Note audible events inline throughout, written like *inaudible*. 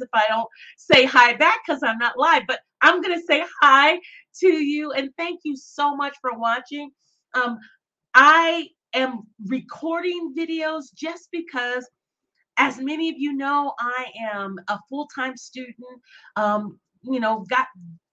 if I don't say hi back because I'm not live, but I'm going to say hi to you and thank you so much for watching. Um, I am recording videos just because as many of you know, I am a full-time student. Um, you know, got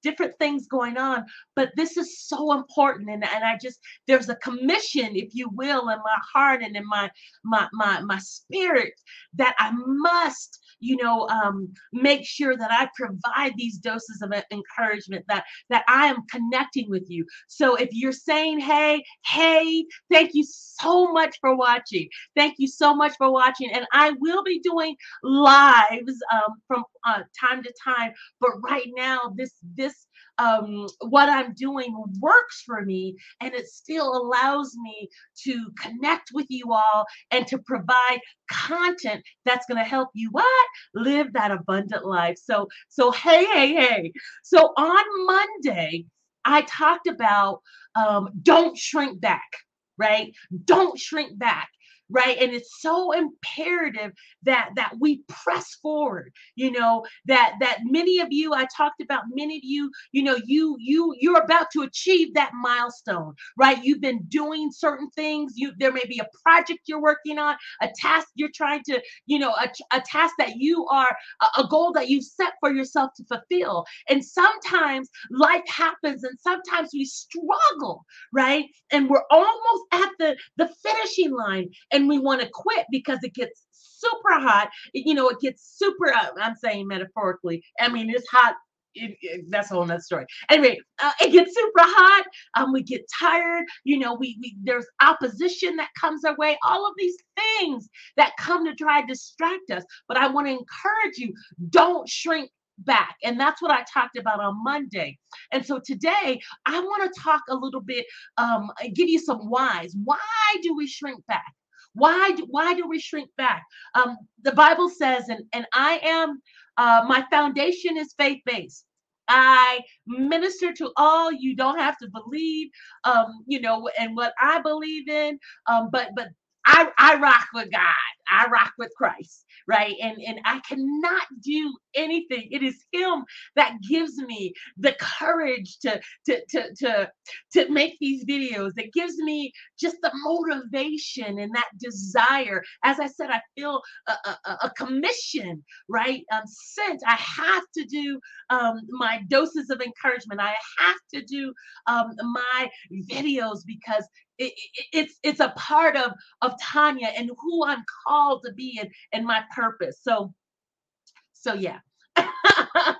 different things going on but this is so important and, and i just there's a commission if you will in my heart and in my my my, my spirit that i must you know um, make sure that i provide these doses of encouragement that that i am connecting with you. So if you're saying hey hey thank you so much for watching. Thank you so much for watching and i will be doing lives um, from uh, time to time but right now this this um, what I'm doing works for me and it still allows me to connect with you all and to provide content that's going to help you what? Live that abundant life. So so hey hey hey. So on monday i talked about um, don't shrink back right? Don't shrink back right? And it's so imperative that that we press forward you know that that many of you i talked about many of you you know you you you're about to achieve that milestone right? You've been doing certain things. You there may be a project you're working on a task you're trying to you know a, a task that you are a, a goal that you set for yourself to fulfill. And sometimes life happens and sometimes we struggle right? And we're almost at the the finishing line and we want to quit because it gets super hot. You know, it gets super, uh, I'm saying metaphorically. I mean, it's hot it, it, that's a whole nother story. Anyway, uh, it gets super hot. Um, we get tired. You know, we, we there's opposition that comes our way. All of these things that come to try to distract us. But I want to encourage you: don't shrink back. And that's what I talked about on Monday. And so today I want to talk a little bit, um, give you some whys. Why do we shrink back? Why do, why do we shrink back? Um, the Bible says, and, and I am, uh, my foundation is faith based. I minister to all. You don't have to believe, um, you know, and what I believe in. Um, but but I, I rock with God. I rock with Christ, right? And and I cannot do anything. It is Him that gives me the courage to to to to to make these videos. That gives me just the motivation and that desire. As I said, I feel a, a, a commission, right? Um, sent. I have to do um, my doses of encouragement. I have to do um, my videos because it, it, it's it's a part of of Tanya and who I'm called to be and and my purpose. So so yeah. *laughs*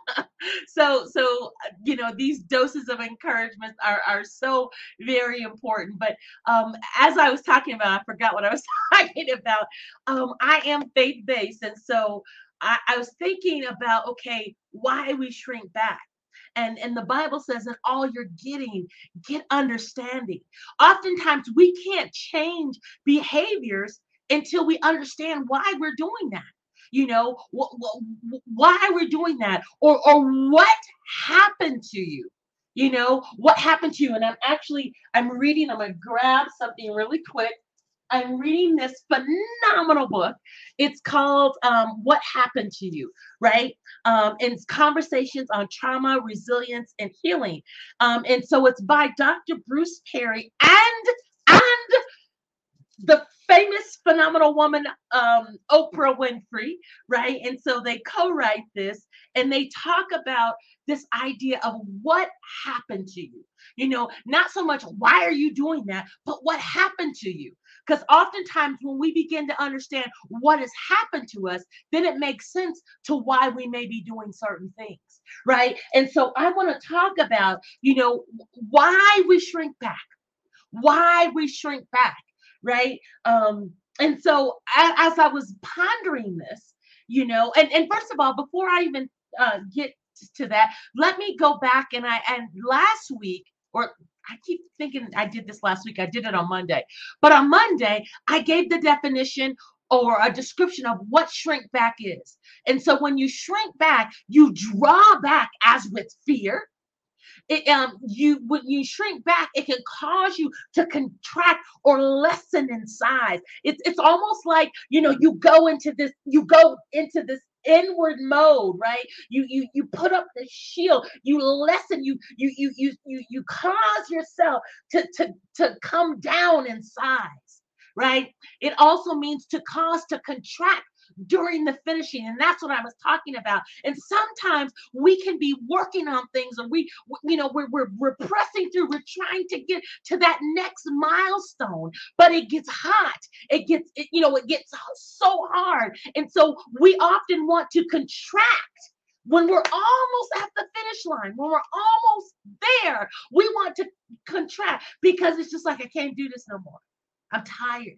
so so you know these doses of encouragement are are so very important. But um as i was talking about i forgot what i was *laughs* talking about. Um i am faith-based and so I, I was thinking about okay why we shrink back? And and the bible says that all you're getting get understanding. Oftentimes we can't change behaviors until we understand why we're doing that you know wh- wh- why we're doing that or or what happened to you you know what happened to you and i'm actually i'm reading i'm gonna grab something really quick I'm reading this phenomenal book. It's called um, What Happened to You, right? Um, and it's conversations on trauma, resilience, and healing. Um, and so it's by Dr. Bruce Perry and the famous phenomenal woman um, Oprah Winfrey, right? And so they co-write this and they talk about this idea of what happened to you. You know, not so much why are you doing that, but what happened to you. Because oftentimes when we begin to understand what has happened to us, then it makes sense to why we may be doing certain things, right? And so I want to talk about, you know, why we shrink back, why we shrink back, right? Um, and so as, as I was pondering this, you know, and, and first of all, before I even uh, get to that, let me go back and I and last week or I keep thinking I did this last week. I did it on Monday. But on Monday, I gave the definition or a description of what shrink back is. And so when you shrink back, you draw back as with fear. It, um, you when you shrink back, it can cause you to contract or lessen in size. It's it's almost like you know you go into this you go into this inward mode, right? You you you put up the shield, you lessen, you you you you you you cause yourself to to to come down in size, right? It also means to cause to contract during the finishing. And that's what I was talking about. And sometimes we can be working on things and we, you know, we're, we're, we're pressing through, we're trying to get to that next milestone, but it gets hot. It gets, it, you know, it gets so hard. And so we often want to contract when we're almost at the finish line, when we're almost there, we want to contract because it's just like, I can't do this no more. I'm tired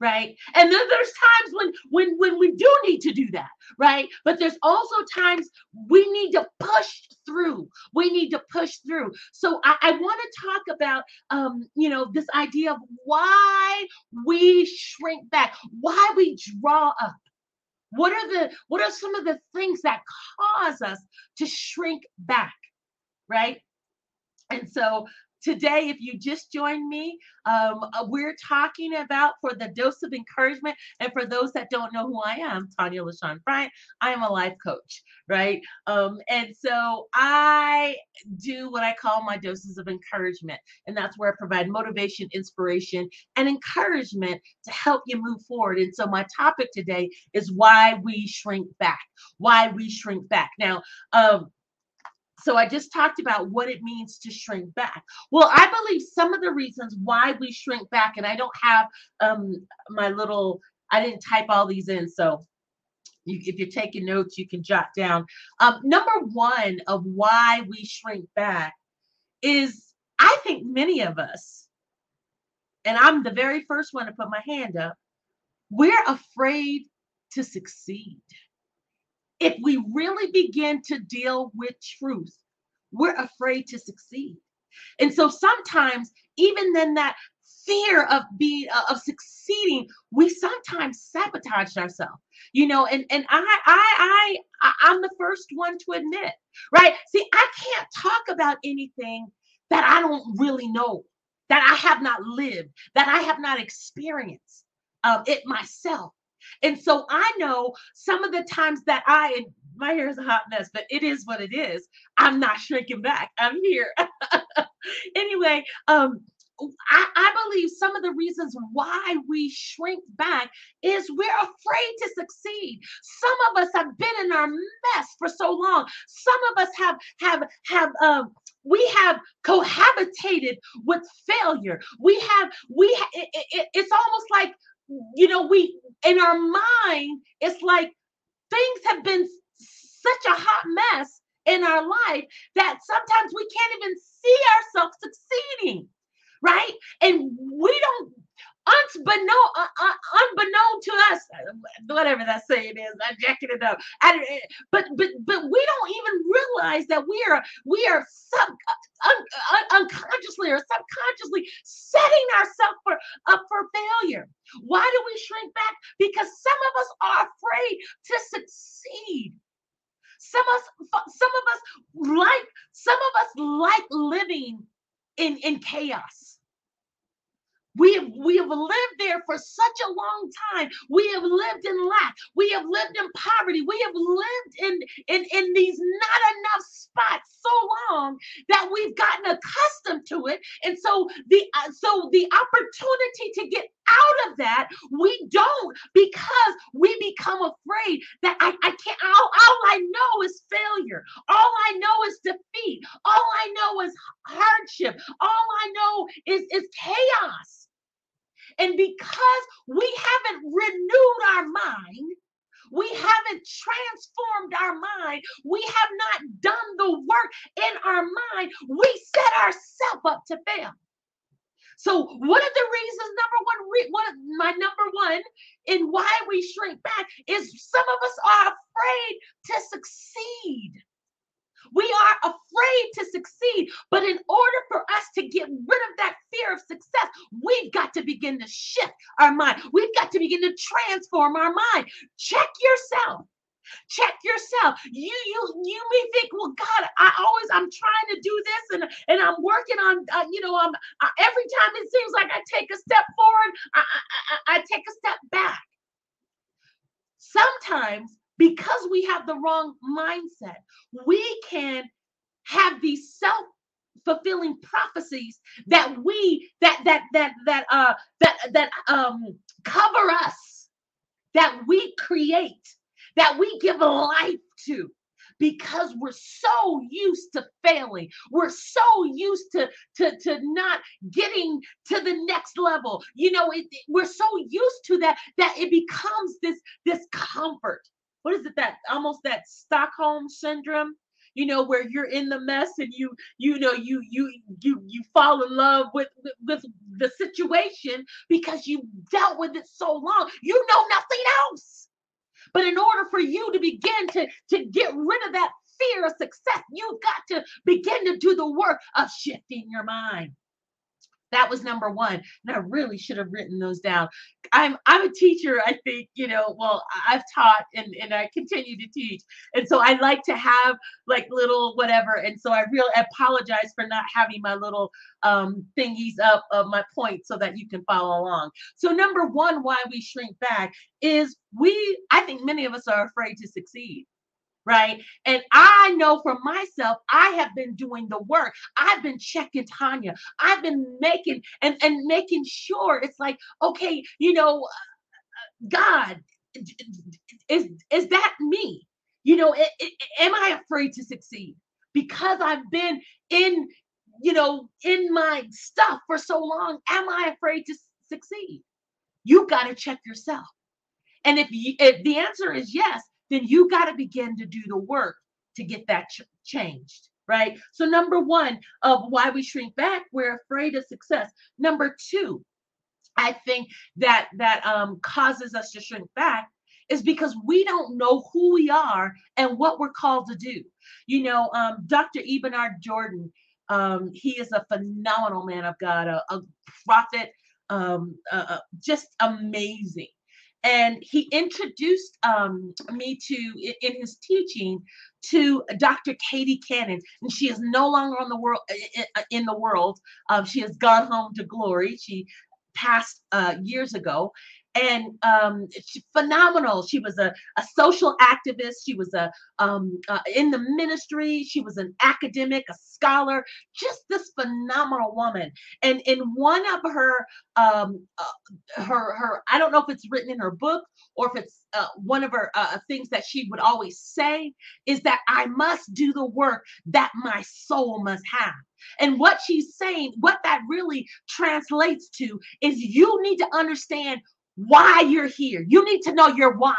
right? And then there's times when when when we do need to do that right? But there's also times we need to push through. We need to push through. So i, I want to talk about um you know this idea of why we shrink back why we draw up. What are the what are some of the things that cause us to shrink back right? And so Today, if you just joined me, um, uh, we're talking about for the dose of encouragement. And for those that don't know who I am, Tanya LaShawn Bryant, I am a life coach, right? Um, and so I do what I call my doses of encouragement. And that's where I provide motivation, inspiration, and encouragement to help you move forward. And so my topic today is why we shrink back, why we shrink back. Now, um, so I just talked about what it means to shrink back. Well, I believe some of the reasons why we shrink back, and I don't have um, my little, I didn't type all these in, so you, if you're taking notes, you can jot down. Um, number one of why we shrink back is I think many of us, and I'm the very first one to put my hand up, we're afraid to succeed if we really begin to deal with truth, we're afraid to succeed. And so sometimes, even then, that fear of being uh, of succeeding, we sometimes sabotage ourselves. You know, and and I I I I'm the first one to admit, right? See, I can't talk about anything that I don't really know, that I have not lived, that I have not experienced uh, it myself. And so I know some of the times that I, and my hair is a hot mess, but it is what it is. I'm not shrinking back. I'm here. *laughs* anyway, um, I, I, believe some of the reasons why we shrink back is we're afraid to succeed. Some of us have been in our mess for so long. Some of us have have have um we have cohabitated with failure. We have we it, it, it's almost like you know, we in our mind, it's like things have been such a hot mess in our life that sometimes we can't even see ourselves succeeding, right? And we don't unbeknown, uh, uh, unbeknown to us, whatever that saying is, I'm jacking it up. Eh, but but but we don't even realize that we are we are sub un, un, unconsciously or subconsciously setting ourselves for up for failure. Why do we shrink back? Because some of us are afraid to succeed. Some of us, some of us like some of us like living in in chaos we have, we have lived there for such a long time. We have lived in lack. We have lived in poverty. We have lived in, in, in these not enough spots so long that we've gotten accustomed to it. And so the uh, so the opportunity to get out of that, we don't because we become afraid that I, I can't, all, all I know is failure. All I know is defeat. All I know is hardship. All I know is, is chaos. And because we haven't renewed our mind, we haven't transformed our mind, we have not done the work in our mind, we set ourselves up to fail. So, one of the reasons, number one, re- one my number one in why we shrink back is some of us are afraid to succeed. We are afraid to succeed. But in order for us to get rid of that fear of success, we've got to begin to shift our mind. We've got to begin to transform our mind. Check yourself. Check yourself. You you you may think, well, God, I always I'm trying to do this and and I'm working on uh, you know I'm every time it seems like I take a step forward, I, I, I, I take a step back. Sometimes because we have the wrong mindset, we can have these self fulfilling prophecies that we that that that that uh that that um cover us that we create that we give life to. Because we're so used to failing. We're so used to to to not getting to the next level. You know it, it- we're so used to that that it becomes this this comfort what is it that almost that stockholm syndrome? You know where you're in the mess and you you know you you you you fall in love with with, the situation because you dealt with it so long. You know nothing else. But in order for you to begin to, to get rid of that fear of success, you've got to begin to do the work of shifting your mind. That was number one. And I really should have written those down. I'm I'm a teacher, I think, you know, well, I've taught and, and I continue to teach. And so I like to have like little whatever. And so I really apologize for not having my little um thingies up of my points so that you can follow along. So number one, why we shrink back is we, I think many of us are afraid to succeed. Right. And I know for myself, I have been doing the work. I've been checking Tanya. I've been making and, and making sure it's like, okay, you know, God, is is that me? You know, a- a- am I afraid to succeed? Because I've been in, you know, in my stuff for so long, am I afraid to succeed? You got to check yourself. And if you, if the answer is yes, then you got to begin to do the work to get that ch- changed, right? So number one of why we shrink back, we're afraid of success. Number two, I think that that um, causes us to shrink back is because we don't know who we are and what we're called to do. You know, um, Dr. Ebenard Jordan, um, he is a phenomenal man of God, a, a prophet, um, uh, just amazing. And he introduced um, me to in his teaching to Dr. Katie Cannon, and she is no longer on the world i- in the world. Um, she has gone home to glory. She passed uh, years ago and um, phenomenal. She was a, a social activist. She was a um, uh, in the ministry. She was an academic a scholar just this phenomenal woman. And in one of her um, uh, her her i don't know if it's written in her book or if it's uh, one of her uh, things that she would always say is that i must do the work that my soul must have. And what she's saying what that really translates to is you need to understand why you're here. You need to know your why.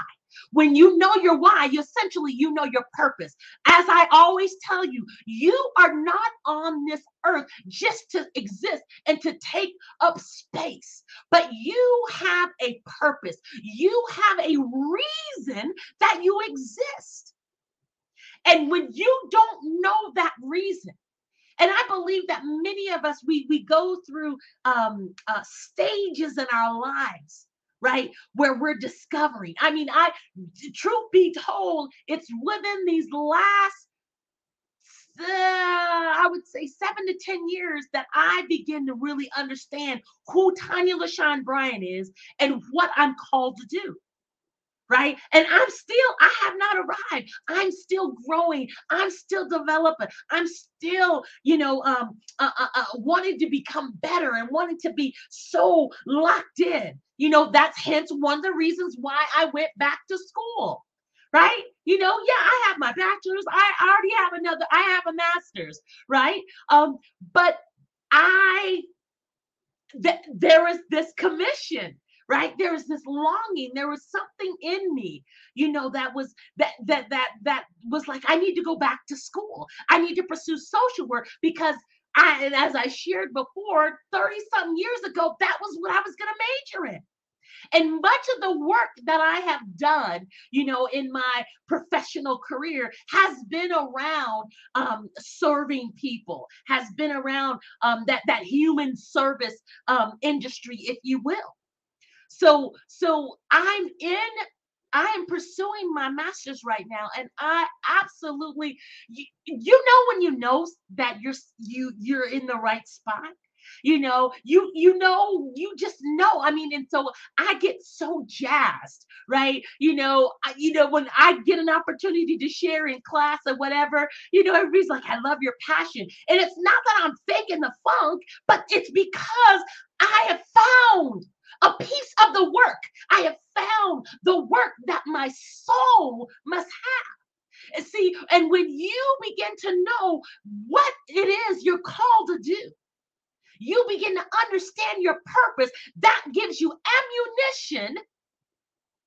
When you know your why, you essentially you know your purpose. As I always tell you, you are not on this earth just to exist and to take up space, but you have a purpose. You have a reason that you exist. And when you don't know that reason, and I believe that many of us we we go through um, uh, stages in our lives, right, where we're discovering. I mean, I truth be told, it's within these last uh, I would say seven to 10 years that I begin to really understand who Tanya LaShawn Bryant is and what I'm called to do right? And I'm still, I have not arrived. I'm still growing. I'm still developing. I'm still, you know, um, uh, uh, uh, wanting to become better and wanting to be so locked in. You know, that's hence one of the reasons why I went back to school. Right? You know, yeah, I have my bachelor's. I, already have another, I have a master's, right? Um, but I th- there is this commission right? There is this longing. There was something in me you know that was that that that that was like i need to go back to school. I need to pursue social work because i and as i shared before 30 some years ago that was what i was going to major in. And much of the work that I have done, you know, in my professional career has been around um, serving people, has been around um, that that human service um, industry, if you will. So, so I'm in. I am pursuing my master's right now, and I absolutely, you, you know, when you know that you're you you're in the right spot you know you you know you just know i mean and so i get so jazzed right you know I, you know when i get an opportunity to share in class or whatever you know everybody's like i love your passion and it's not that i'm faking the funk but it's because i have found a piece of the work i have found the work that my soul must have and see and when you begin to know what it is you're called to do you begin to understand your purpose, that gives you ammunition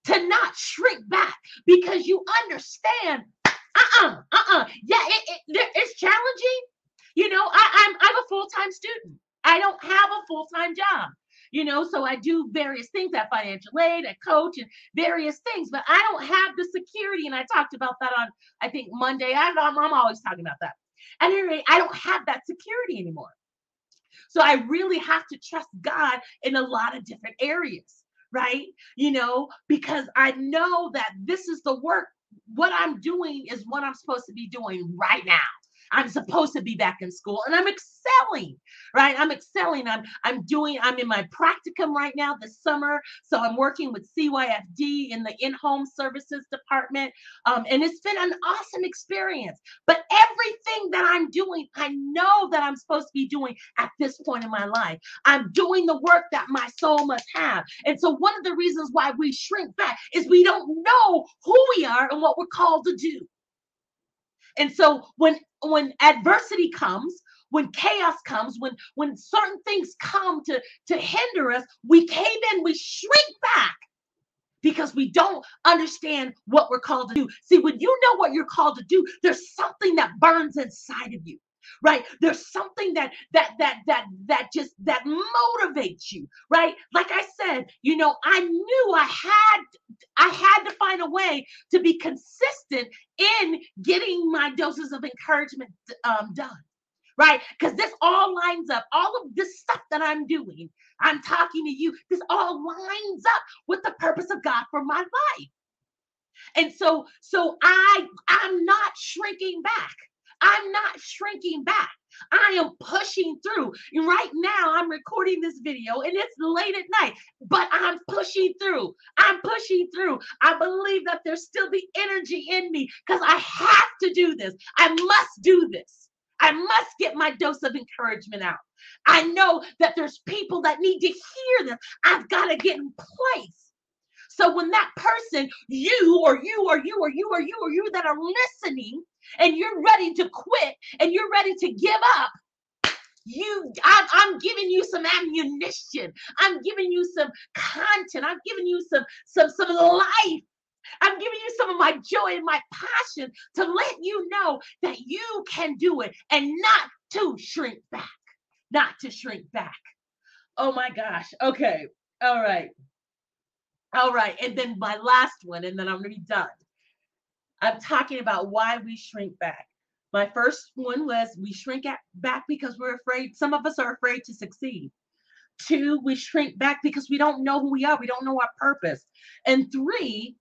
to not shrink back because you understand. Uh-uh, uh-uh. Yeah, it, it, it's challenging. You know, I, I'm I'm a full-time student. I don't have a full-time job. You know, so I do various things at financial aid, I coach, and various things, but I don't have the security. And I talked about that on, I think Monday. I, I'm, I'm always talking about that. At any rate, I don't have that security anymore. So I really have to trust God in a lot of different areas, right? You know, because I know that this is the work. What I'm doing is what I'm supposed to be doing right now. I'm supposed to be back in school and I'm excelling, right? I'm excelling. I'm I'm doing I'm in my practicum right now this summer. So I'm working with CYFD in the in-home services department. Um, and it's been an awesome experience. But everything that I'm doing, I know that I'm supposed to be doing at this point in my life. I'm doing the work that my soul must have. And so one of the reasons why we shrink back is we don't know who we are and what we're called to do. And so when when adversity comes, when chaos comes, when when certain things come to to hinder us, we cave in, we shrink back because we don't understand what we're called to do. See, when you know what you're called to do, there's something that burns inside of you right? There's something that that that that that just that motivates you right? Like i said you know i knew i had i had to find a way to be consistent in getting my doses of encouragement um, done right? Because this all lines up. All of this stuff that i'm doing i'm talking to you this all lines up with the purpose of god for my life. And so so i i'm not shrinking back I'm not shrinking back. I am pushing through. Right now, I'm recording this video and it's late at night, but I'm pushing through. I'm pushing through. I believe that there's still the energy in me because I have to do this. I must do this. I must get my dose of encouragement out. I know that there's people that need to hear this. I've got to get in place. So when that person, you or you or you or you or you or you that are listening, and you're ready to quit and you're ready to give up, you I'm, I'm, giving you some ammunition. I'm giving you some content. I'm giving you some some some life. I'm giving you some of my joy and my passion to let you know that you can do it and not to shrink back not to shrink back. Oh my gosh. Okay. All right all right and then my last one and then i'm gonna be done I'm talking about why we shrink back. My first one was we shrink back because we're afraid. Some of us are afraid to succeed. Two, we shrink back because we don't know who we are. We don't know our purpose. And three,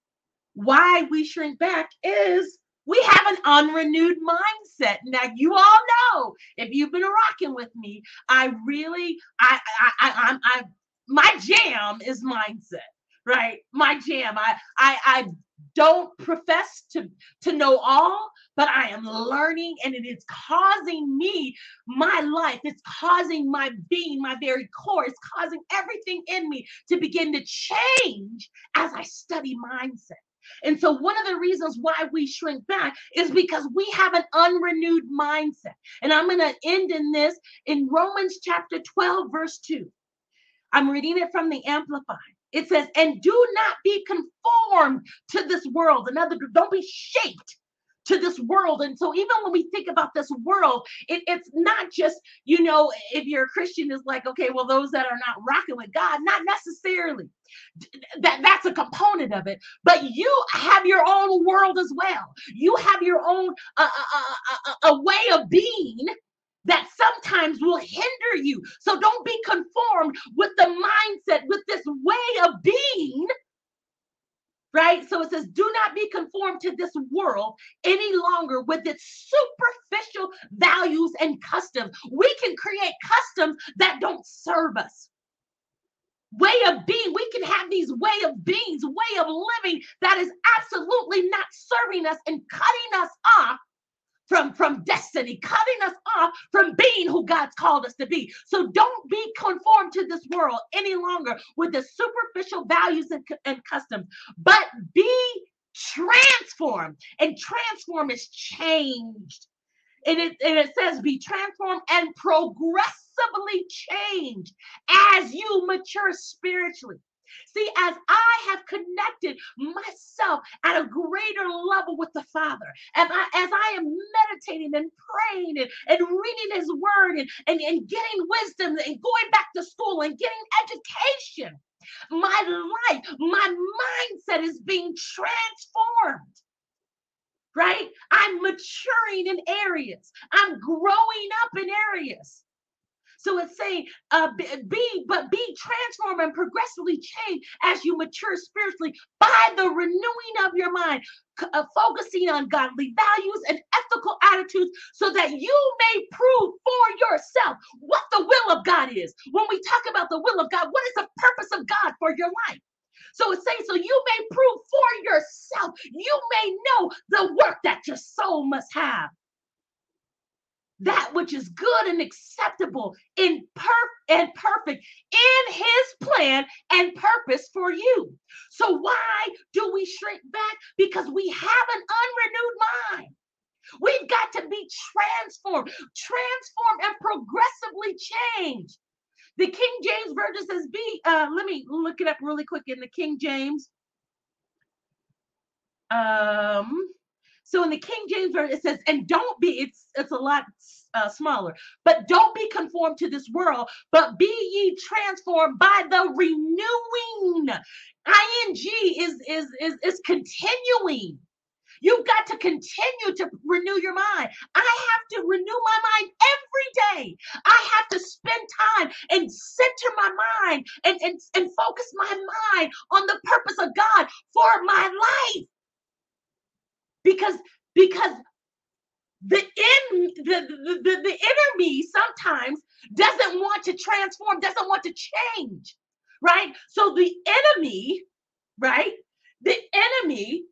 why we shrink back is we have an unrenewed mindset. Now you all know if you've been rocking with me, I really, I, I, I, I'm, I, my jam is mindset, right? My jam. I, I, I don't profess to to know all but i am learning and it is causing me my life it's causing my being my very core it's causing everything in me to begin to change as i study mindset and so, one of the reasons why we shrink back is because we have an unrenewed mindset. And I'm going to end in this in Romans chapter 12, verse 2. I'm reading it from the Amplified. It says, and do not be conformed to this world. In other words, don't be shaped to this world. And so even when we think about this world, it, it's not just, you know, if you're a Christian, is like, okay, well, those that are not rocking with God, not necessarily. That that's a component of it, but you have your own world as well. You have your own uh, uh, uh, uh a way of being that sometimes will hinder you. So don't be conformed with the mindset, with this way of being. Right? So it says, do not be conformed to this world any longer with its superficial values and customs. We can create customs that don't serve us. Way of being, we can have these way of beings, way of living that is absolutely not serving us and cutting us off from from destiny cutting us off from being who god's called us to be. So don't be conformed to this world any longer with the superficial values and, and customs but be transformed. And transform is changed. And it, and it says be transformed and progressively changed as you mature spiritually See, as I have connected myself at a greater level with the Father, as I, as I am meditating and praying and, and reading His Word and, and, and getting wisdom and going back to school and getting education, my life, my mindset is being transformed right? I'm maturing in areas. I'm growing up in areas. So it's saying, uh, be, but be transformed and progressively changed as you mature spiritually by the renewing of your mind, uh, focusing on godly values and ethical attitudes so that you may prove for yourself what the will of God is. When we talk about the will of God, what is the purpose of God for your life? So it's saying, so you may prove for yourself, you may know the work that your soul must have that which is good and acceptable in and perfect in his plan and purpose for you. So why do we shrink back? Because we have an unrenewed mind. We've got to be transformed, transformed and progressively changed. The King James Version says, be, uh, let me look it up really quick in the King James. Um, so in the King James Version, it says, and don't be, it's it's a lot uh, smaller, but don't be conformed to this world, but be ye transformed by the renewing. ING is is is is continuing. You've got to continue to renew your mind. I have to renew my mind every day. I have to spend time and center my mind and, and, and focus my mind on the purpose of God for my life because because the in the, the, the, the inner me sometimes doesn't want to transform doesn't want to change right? So the enemy right? The enemy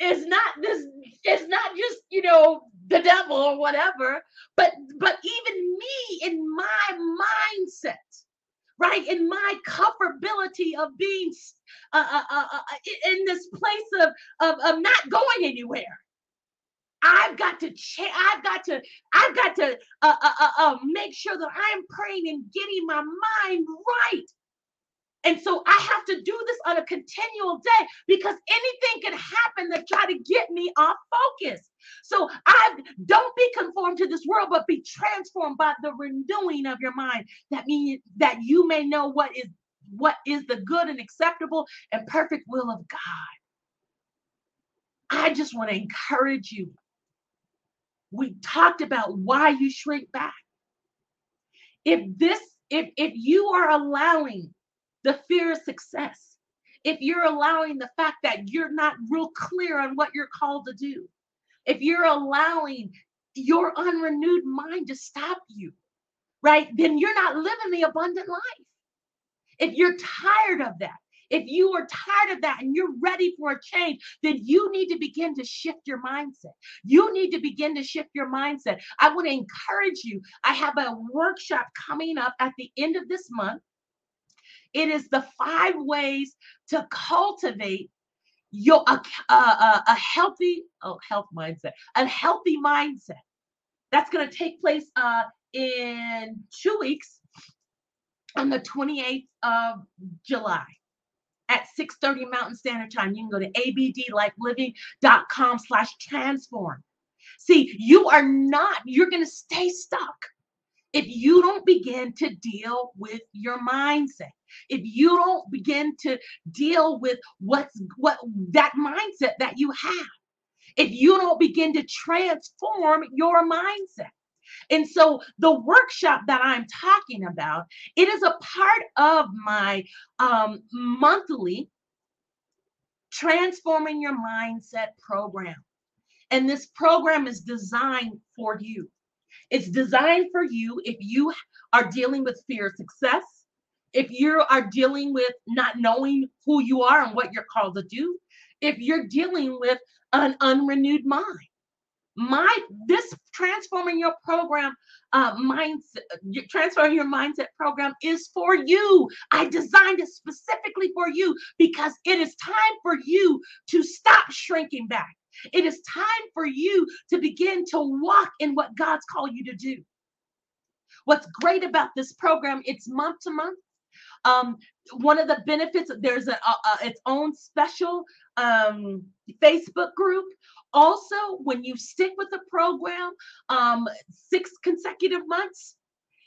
is not this is not just you know the devil or whatever but but even me in my mindset right? In my comfortability of being uh, uh, uh, uh in this place of, of of not going anywhere I've got to. I've got to. I've got to uh, uh, uh, uh, make sure that I'm praying and getting my mind right. And so I have to do this on a continual day because anything can happen that try to get me off focus. So I don't be conformed to this world, but be transformed by the renewing of your mind. That means that you may know what is what is the good and acceptable and perfect will of God. I just want to encourage you we talked about why you shrink back. If this, if if you are allowing the fear of success, if you're allowing the fact that you're not real clear on what you're called to do, if you're allowing your unrenewed mind to stop you, right, then you're not living the abundant life. If you're tired of that, if you are tired of that and you're ready for a change, then you need to begin to shift your mindset. You need to begin to shift your mindset. I want to encourage you. I have a workshop coming up at the end of this month. It is the five ways to cultivate your a, a, a healthy oh, health mindset, a healthy mindset. That's going to take place uh, in two weeks on the 28th of July at 6.30 Mountain Standard Time. You can go to abdlifeliving.com slash transform. See, you are not, you're going to stay stuck if you don't begin to deal with your mindset if you don't begin to deal with what's what that mindset that you have if you don't begin to transform your mindset and so the workshop that I'm talking about, it is a part of my um, monthly transforming your mindset program. And this program is designed for you. It's designed for you if you are dealing with fear of success, if you are dealing with not knowing who you are and what you're called to do, if you're dealing with an unrenewed mind my this transforming your program uh mindset transforming your mindset program is for you. I designed it specifically for you because it is time for you to stop shrinking back. It is time for you to begin to walk in what god's called you to do. What's great about this program it's month to month. Um, one of the benefits there's a, a, a its own special um, facebook group. Also, when you stick with the program um, six consecutive months,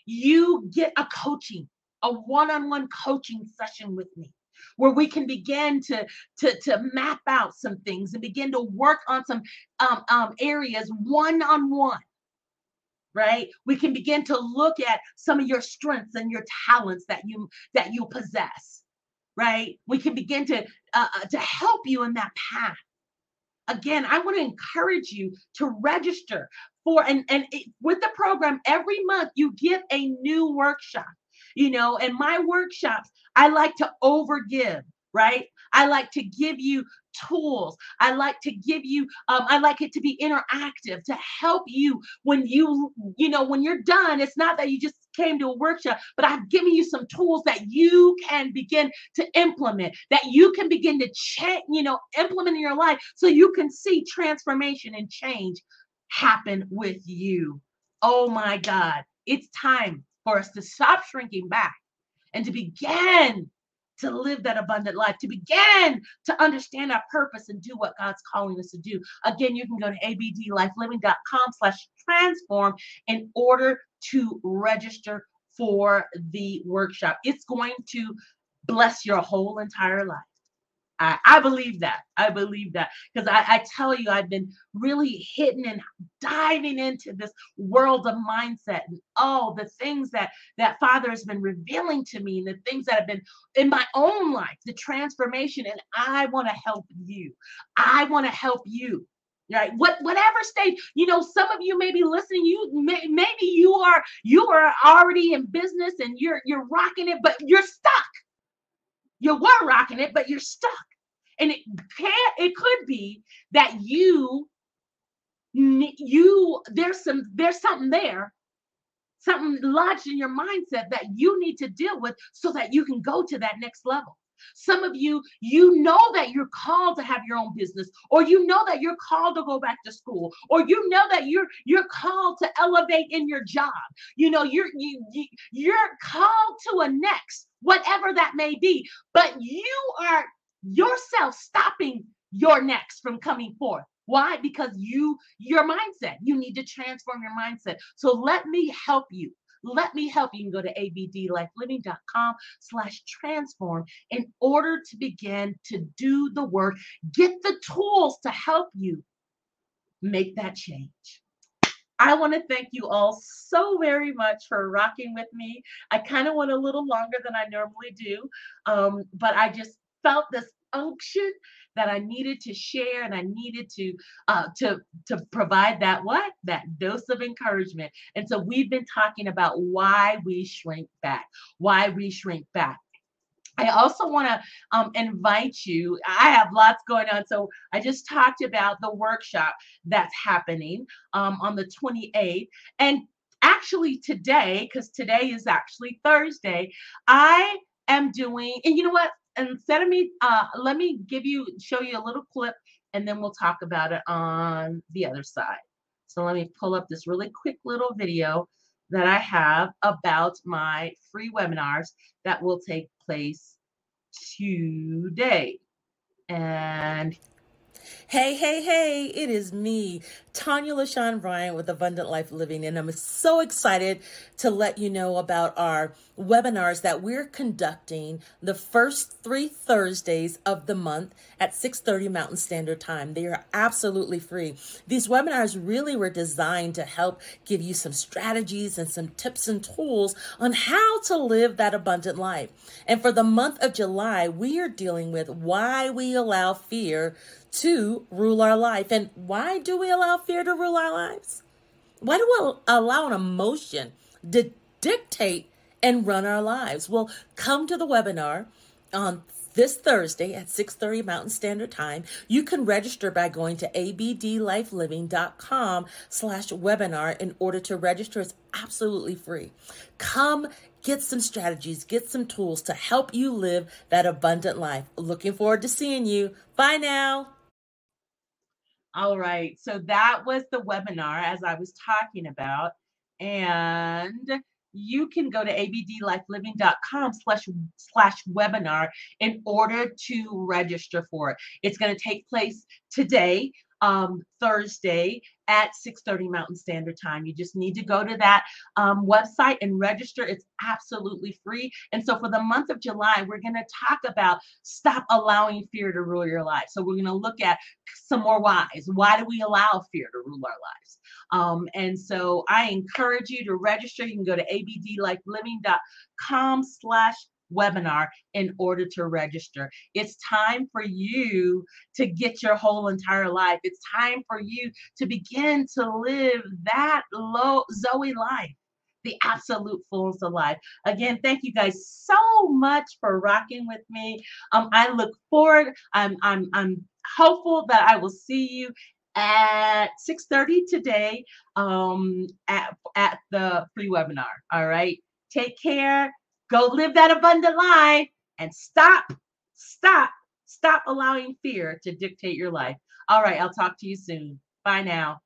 you get a coaching, a one-on-one coaching session with me where we can begin to to to map out some things and begin to work on some um, um, areas one on one right? We can begin to look at some of your strengths and your talents that you that you possess right we can begin to uh, uh to help you in that path again, I want to encourage you to register for and and it, with the program every month you get a new workshop. You know, and my workshops, I like to overgive, right? I like to give you tools. I like to give you, um, I like it to be interactive to help you when you, you know, when you're done. It's not that you just came to a workshop, but I've given you some tools that you can begin to implement, that you can begin to change, you know, implement in your life so you can see transformation and change happen with you. Oh my God, it's time for us to stop shrinking back and to begin to live that abundant life, to begin to understand our purpose and do what God's calling us to do. Again, you can go to abdlifeliving.com slash transform in order to register for the workshop. It's going to bless your whole entire life. I, I believe that. I believe that because I, I tell you, I've been really hitting and diving into this world of mindset and all the things that that Father has been revealing to me and the things that have been in my own life, the transformation. And I want to help you. I want to help you right what whatever stage you know some of you may be listening you may, maybe you are you are already in business and you're you're rocking it but you're stuck you were rocking it but you're stuck and it can it could be that you you there's some there's something there something lodged in your mindset that you need to deal with so that you can go to that next level. Some of you you know that you're called to have your own business or you know that you're called to go back to school or you know that you're you're called to elevate in your job. You know you're you, you you're called to a next whatever that may be but you are yourself stopping your next from coming forth. Why? Because you, your mindset, you need to transform your mindset. So let me help you. Let me help you. You can go to abdlifeliving.com slash transform in order to begin to do the work. Get the tools to help you make that change. I want to thank you all so very much for rocking with me. I kind of went a little longer than I normally do, um, but I just felt this unction that I needed to share and I needed to uh, to to provide that what that dose of encouragement. And so we've been talking about why we shrink back, why we shrink back. I also want to um, invite you. I have lots going on. So I just talked about the workshop that's happening um, on the 28th. And actually, today, because today is actually Thursday, I am doing, and you know what? Instead of me, uh, let me give you, show you a little clip and then we'll talk about it on the other side. So let me pull up this really quick little video that I have about my free webinars that will take place today. And Hey, hey, hey, it is me, Tanya LaShawn Bryant with Abundant Life Living, and I'm so excited to let you know about our webinars that we're conducting the first three Thursdays of the month at 6:30 Mountain Standard Time. They are absolutely free. These webinars really were designed to help give you some strategies and some tips and tools on how to live that abundant life. And for the month of July, we are dealing with why we allow fear to rule our life. And why do we allow fear to rule our lives? Why do we allow an emotion to dictate and run our lives? Well, come to the webinar on this Thursday at 6:30 Mountain Standard Time. You can register by going to abdlifeliving.com slash webinar in order to register. It's absolutely free. Come get some strategies, get some tools to help you live that abundant life. Looking forward to seeing you. Bye now. All right. So that was the webinar as I was talking about. And you can go to abdlifeliving.com slash slash webinar in order to register for it. It's going to take place today um, Thursday at 6:30 Mountain Standard Time. You just need to go to that um, website and register. It's absolutely free. And so for the month of July, we're going to talk about stop allowing fear to rule your life. So we're going to look at some more whys. Why do we allow fear to rule our lives? Um, and so I encourage you to register. You can go to abdlifeliving.com slash webinar in order to register. It's time for you to get your whole entire life. It's time for you to begin to live that low Zoe life. The absolute fullness of life. Again, thank you guys so much for rocking with me. Um, I look forward. I'm I'm I'm hopeful that I will see you at 6:30 today um, at at the free webinar. All right. Take care. Go live that abundant life and stop, stop, stop allowing fear to dictate your life. All right, I'll talk to you soon. Bye now.